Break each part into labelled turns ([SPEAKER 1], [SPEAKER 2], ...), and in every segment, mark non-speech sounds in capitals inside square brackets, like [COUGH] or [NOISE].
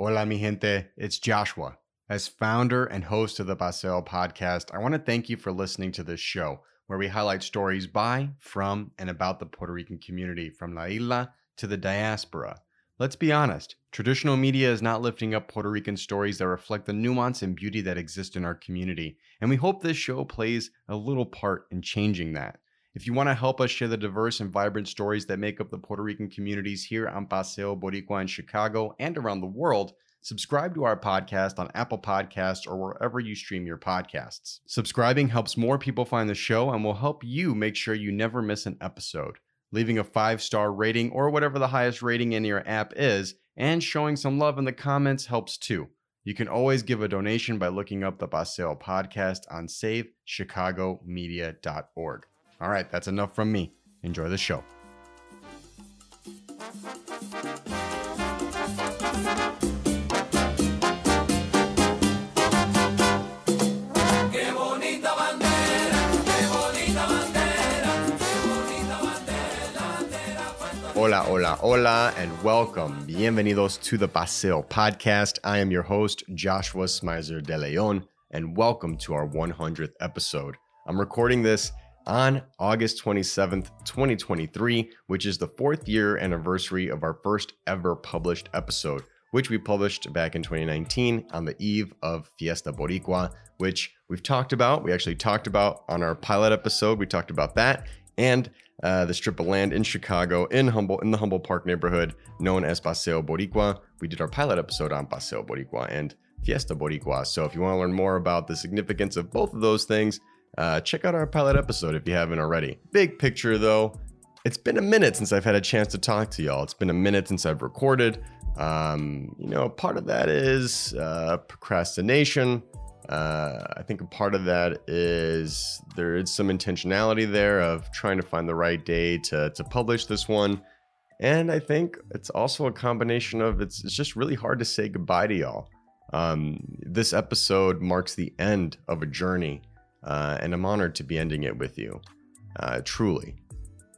[SPEAKER 1] Hola, mi gente. It's Joshua. As founder and host of the Paseo podcast, I want to thank you for listening to this show where we highlight stories by, from, and about the Puerto Rican community from La Isla to the diaspora. Let's be honest, traditional media is not lifting up Puerto Rican stories that reflect the nuance and beauty that exist in our community, and we hope this show plays a little part in changing that. If you want to help us share the diverse and vibrant stories that make up the Puerto Rican communities here on Paseo Boricua in Chicago and around the world, subscribe to our podcast on Apple Podcasts or wherever you stream your podcasts. Subscribing helps more people find the show and will help you make sure you never miss an episode. Leaving a five star rating or whatever the highest rating in your app is, and showing some love in the comments helps too. You can always give a donation by looking up the Paseo podcast on savechicagomedia.org. All right, that's enough from me. Enjoy the show. Hola, hola, hola, and welcome. Bienvenidos to the Paseo podcast. I am your host, Joshua Smyser de Leon, and welcome to our 100th episode. I'm recording this on August 27th, 2023, which is the fourth year anniversary of our first ever published episode, which we published back in 2019 on the eve of Fiesta Boricua, which we've talked about. We actually talked about on our pilot episode. We talked about that and uh, the strip of land in Chicago in Humboldt in the Humboldt Park neighborhood known as Paseo Boricua. We did our pilot episode on Paseo Boricua and Fiesta Boricua. So if you want to learn more about the significance of both of those things, uh, check out our pilot episode if you haven't already. Big picture though, it's been a minute since I've had a chance to talk to y'all. It's been a minute since I've recorded. Um, you know, part of that is uh, procrastination. Uh, I think a part of that is there is some intentionality there of trying to find the right day to, to publish this one. And I think it's also a combination of it's, it's just really hard to say goodbye to y'all. Um, this episode marks the end of a journey uh, and I'm honored to be ending it with you. Uh, truly.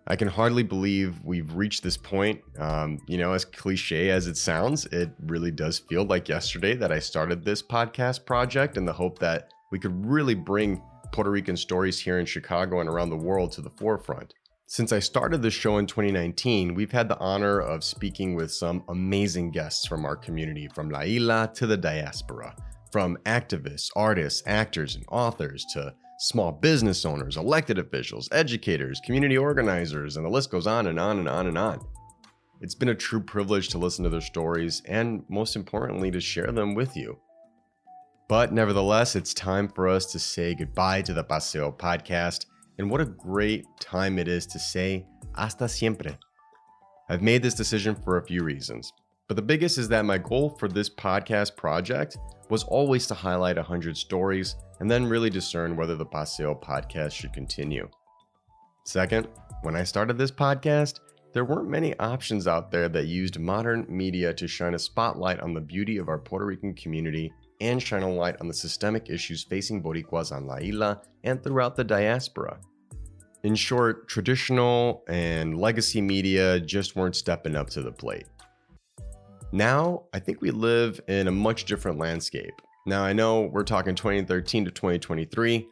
[SPEAKER 1] I can hardly believe we've reached this point. Um, you know, as cliche as it sounds, it really does feel like yesterday that I started this podcast project in the hope that we could really bring Puerto Rican stories here in Chicago and around the world to the forefront. Since I started the show in 2019, we've had the honor of speaking with some amazing guests from our community, from La Isla to the diaspora. From activists, artists, actors, and authors to small business owners, elected officials, educators, community organizers, and the list goes on and on and on and on. It's been a true privilege to listen to their stories and, most importantly, to share them with you. But nevertheless, it's time for us to say goodbye to the Paseo podcast, and what a great time it is to say hasta siempre. I've made this decision for a few reasons, but the biggest is that my goal for this podcast project was always to highlight 100 stories and then really discern whether the Paseo podcast should continue. Second, when I started this podcast, there weren't many options out there that used modern media to shine a spotlight on the beauty of our Puerto Rican community and shine a light on the systemic issues facing Boricuas on La Isla and throughout the diaspora. In short, traditional and legacy media just weren't stepping up to the plate. Now, I think we live in a much different landscape. Now, I know we're talking 2013 to 2023,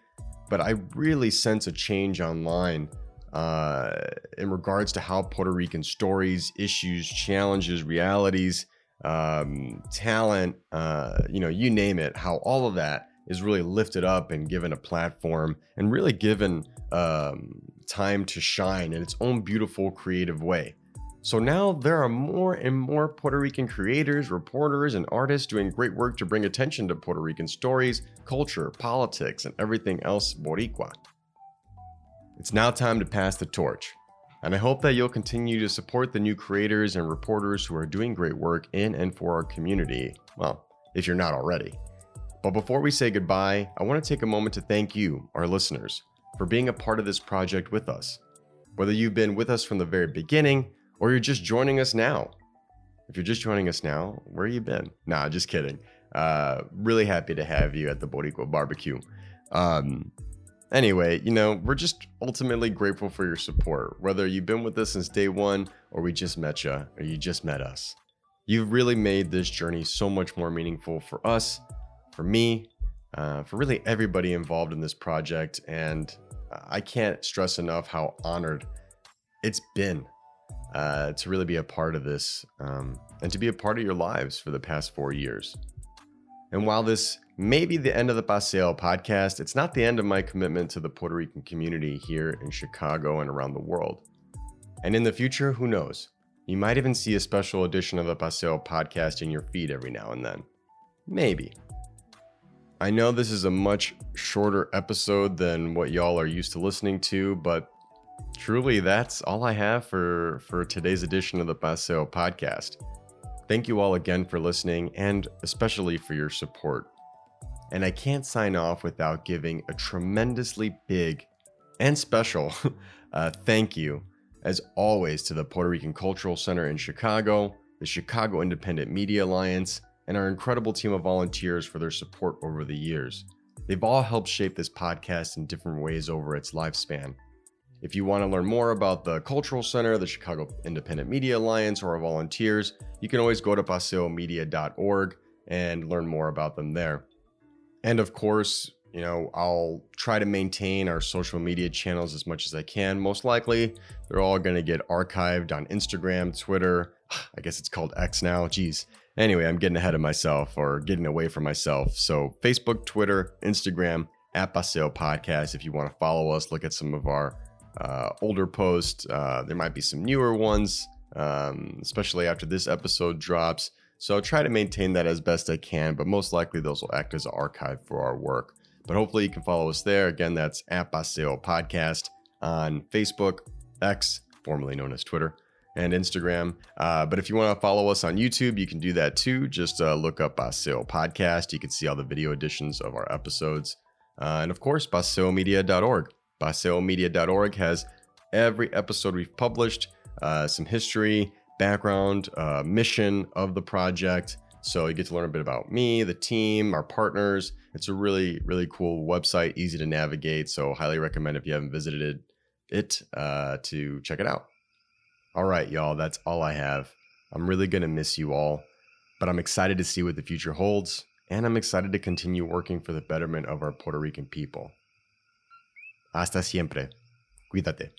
[SPEAKER 1] but I really sense a change online uh, in regards to how Puerto Rican stories, issues, challenges, realities, um, talent, uh, you know, you name it, how all of that is really lifted up and given a platform and really given um, time to shine in its own beautiful, creative way. So now there are more and more Puerto Rican creators, reporters, and artists doing great work to bring attention to Puerto Rican stories, culture, politics, and everything else Boricua. It's now time to pass the torch. And I hope that you'll continue to support the new creators and reporters who are doing great work in and for our community. Well, if you're not already. But before we say goodbye, I want to take a moment to thank you, our listeners, for being a part of this project with us. Whether you've been with us from the very beginning or you're just joining us now. If you're just joining us now, where you been? Nah, just kidding. Uh, really happy to have you at the Boricua Barbecue. Um, anyway, you know, we're just ultimately grateful for your support, whether you've been with us since day one or we just met you or you just met us. You've really made this journey so much more meaningful for us, for me, uh, for really everybody involved in this project. And I can't stress enough how honored it's been uh, to really be a part of this um, and to be a part of your lives for the past four years. And while this may be the end of the Paseo podcast, it's not the end of my commitment to the Puerto Rican community here in Chicago and around the world. And in the future, who knows? You might even see a special edition of the Paseo podcast in your feed every now and then. Maybe. I know this is a much shorter episode than what y'all are used to listening to, but truly that's all I have for for today's edition of the Paseo podcast. Thank you all again for listening and especially for your support. And I can't sign off without giving a tremendously big and special [LAUGHS] uh, thank you, as always, to the Puerto Rican Cultural Center in Chicago, the Chicago Independent Media Alliance, and our incredible team of volunteers for their support over the years. They've all helped shape this podcast in different ways over its lifespan. If you want to learn more about the Cultural Center, the Chicago Independent Media Alliance, or our volunteers, you can always go to paseomedia.org and learn more about them there. And of course, you know, I'll try to maintain our social media channels as much as I can. Most likely, they're all going to get archived on Instagram, Twitter. [SIGHS] I guess it's called X now. Geez. Anyway, I'm getting ahead of myself or getting away from myself. So, Facebook, Twitter, Instagram, at Paseo Podcast. If you want to follow us, look at some of our uh, older posts. Uh, there might be some newer ones, um, especially after this episode drops. So I'll try to maintain that as best I can, but most likely those will act as an archive for our work. But hopefully you can follow us there. Again, that's at Paseo Podcast on Facebook, X, formerly known as Twitter, and Instagram. Uh, but if you want to follow us on YouTube, you can do that too. Just uh, look up Paseo Podcast. You can see all the video editions of our episodes. Uh, and of course, paseomedia.org. Paseomedia.org has every episode we've published, uh, some history, background, uh, mission of the project. So you get to learn a bit about me, the team, our partners. It's a really, really cool website, easy to navigate. So highly recommend if you haven't visited it uh, to check it out. All right, y'all, that's all I have. I'm really to miss you all, but I'm excited to see what the future holds, and I'm excited to continue working for the betterment of our Puerto Rican people. Hasta siempre. Cuídate.